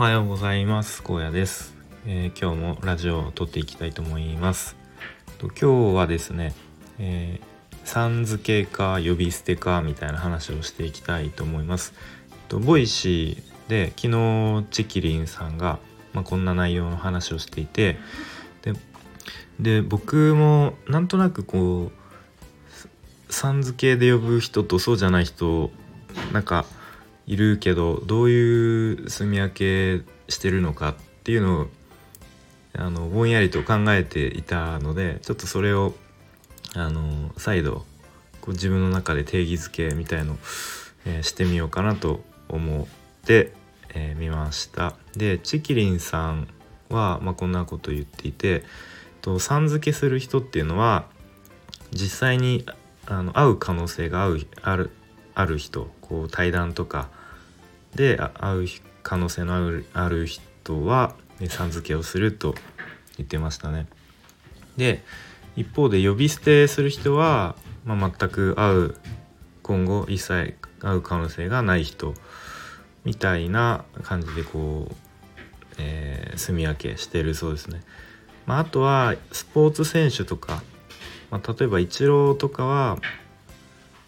おはようございます。荒野です、えー、今日もラジオを録っていきたいと思います。と今日はですね、えー、さん付けか呼び捨てかみたいな話をしていきたいと思います。と Voicy で昨日ちきりんさんが、まあ、こんな内容の話をしていてでで僕もなんとなくこうさん付けで呼ぶ人とそうじゃない人なんかいるけどどういう住み分けしてるのかっていうのをあのぼんやりと考えていたのでちょっとそれをあの再度こう自分の中で定義づけみたいのを、えー、してみようかなと思って、えー、ました。でチキリンさんは、まあ、こんなこと言っていてとさん付けする人っていうのは実際にあの会う可能性があるある人こう対談とかで会う可能性のある人はさん付けをすると言ってましたね。で一方で呼び捨てする人は、まあ、全く会う今後一切会う可能性がない人みたいな感じでこう、えー、住み分けしてるそうですね。まあ、あとはスポーツ選手とか、まあ、例えばイチローとかは、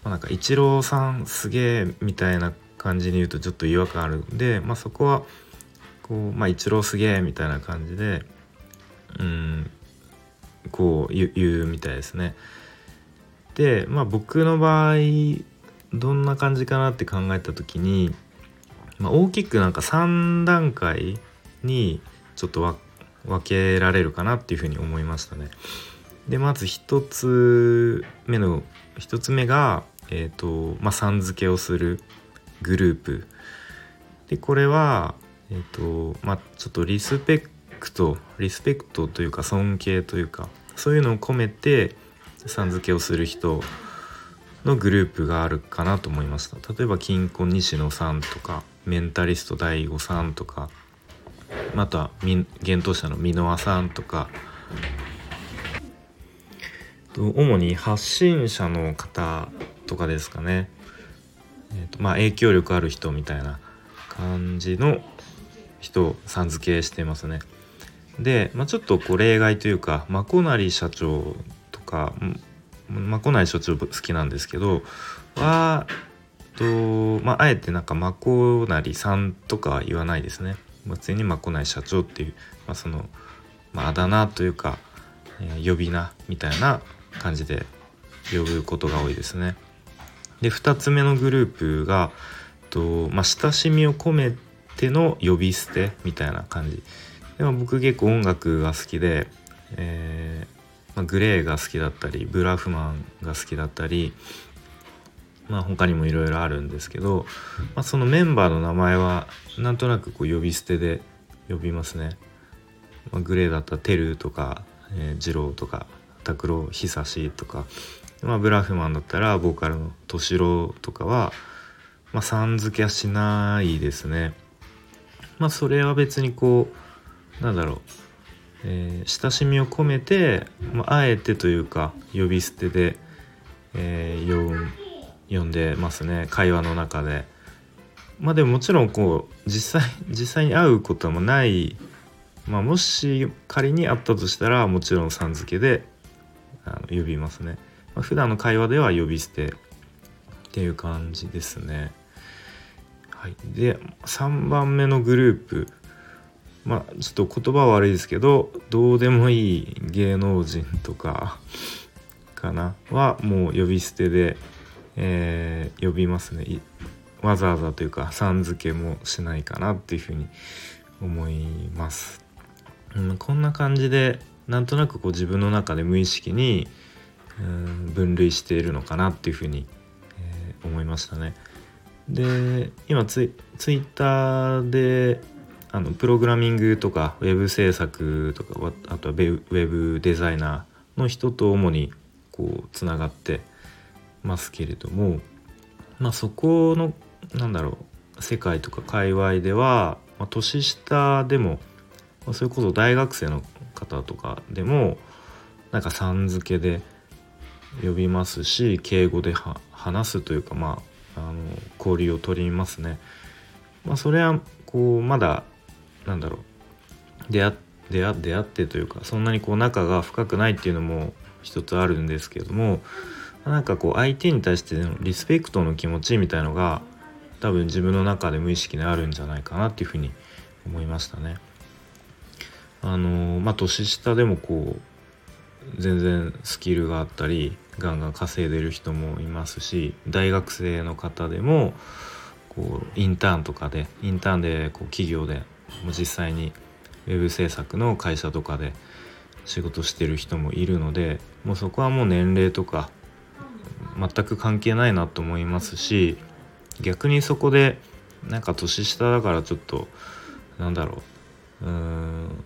まあ、なんかイチローさんすげえみたいな感じに言うとちょっと違和感あるんで、まあ、そこはこうまあ一郎すげえみたいな感じでうんこう言うみたいですね。でまあ僕の場合どんな感じかなって考えた時に、まあ、大きくなんか3段階にちょっと分けられるかなっていうふうに思いましたね。でまず1つ目の1つ目が、えーとまあ、さん付けをするグループ。でこれはえっ、ー、とまあちょっとリスペクトリスペクトというか尊敬というかそういうのを込めてさん付けをする人のグループがあるかなと思いました。例えば金婚西野さんとかメンタリスト第5さんとかまた幻冬者の箕輪さんとか。主に発信者の方とかですかねえーとまあ、影響力ある人みたいな感じの人をさん付けしてますね。で、まあ、ちょっとこう例外というかまこなり社長とかまこなり社長好きなんですけどはと、まあ、あえてなんかまこなりさんとかは言わないですね。普通にまこなり社長っていう、まあ、その、まあ、あだ名というか、えー、呼び名みたいな感じで呼ぶことが多いですね。で2つ目のグループがと、まあ、親しみを込めての呼び捨てみたいな感じでも僕結構音楽が好きで、えー、まあ、グレーが好きだったりブラフマンが好きだったりまあ他にもいろいろあるんですけど、まあ、そのメンバーの名前はなんとなくこう呼び捨てで呼びますね。まあ、グレーだったらテルとか、えー、ジローとか拓郎久しとかまあ、ブラフマンだったらボーカルの敏郎とかは、まあ、さん付けはしないですね。まあそれは別にこうなんだろう、えー、親しみを込めて、まあ、あえてというか呼び捨てで、えー、呼んでますね会話の中で。まあでももちろんこう実際実際に会うこともない、まあ、もし仮に会ったとしたらもちろんさん付けであの呼びますね。まあ、普段の会話では呼び捨てっていう感じですね。はい、で3番目のグループ。まあちょっと言葉は悪いですけどどうでもいい芸能人とかかな？はもう呼び捨てで、えー、呼びますね。わざわざというかさん付けもしないかなっていうふうに思います、うん、こんな感じでなんとなくこう自分の中で無意識に分類しているのかなっていうふうに、えー、思いましたね。で今ツイツイッターであのプログラミングとかウェブ制作とかあとはウェブデザイナーの人と主にこうつながってますけれども、まあ、そこのなんだろう世界とか界隈では、まあ、年下でも、まあ、それこそ大学生の方とかでもなんかさん付けで呼びますし敬語で話すというかまああの交流を取りますね。まあ、それはこうまだなんだろう出会出会出会ってというかそんなにこう仲が深くないっていうのも一つあるんですけどもなんかこう相手に対してのリスペクトの気持ちみたいのが多分自分の中で無意識にあるんじゃないかなっていうふうに思いましたね。あのまあ年下でもこう全然スキルがあったりガンガン稼いでる人もいますし大学生の方でもこうインターンとかでインターンでこう企業でもう実際にウェブ制作の会社とかで仕事してる人もいるのでもうそこはもう年齢とか全く関係ないなと思いますし逆にそこでなんか年下だからちょっとなんだろううーん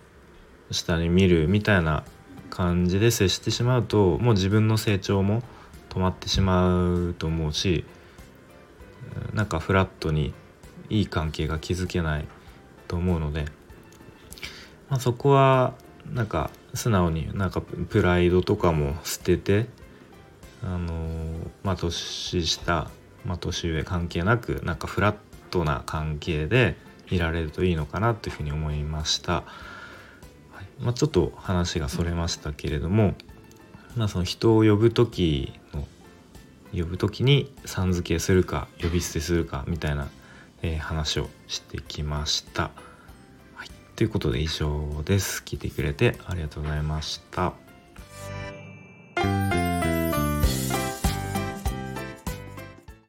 下に見るみたいな感じで接してしまうともう自分の成長も止まってしまうと思うしなんかフラットにいい関係が築けないと思うので、まあ、そこはなんか素直になんかプライドとかも捨ててあのまあ年下、まあ、年上関係なくなんかフラットな関係でいられるといいのかなというふうに思いました。まあ、ちょっと話がそれましたけれども、まあ、その人を呼ぶ時の呼ぶ時にさん付けするか呼び捨てするかみたいな、えー、話をしてきました。はい、ということで以上です。聞いてくれてありがとうございました。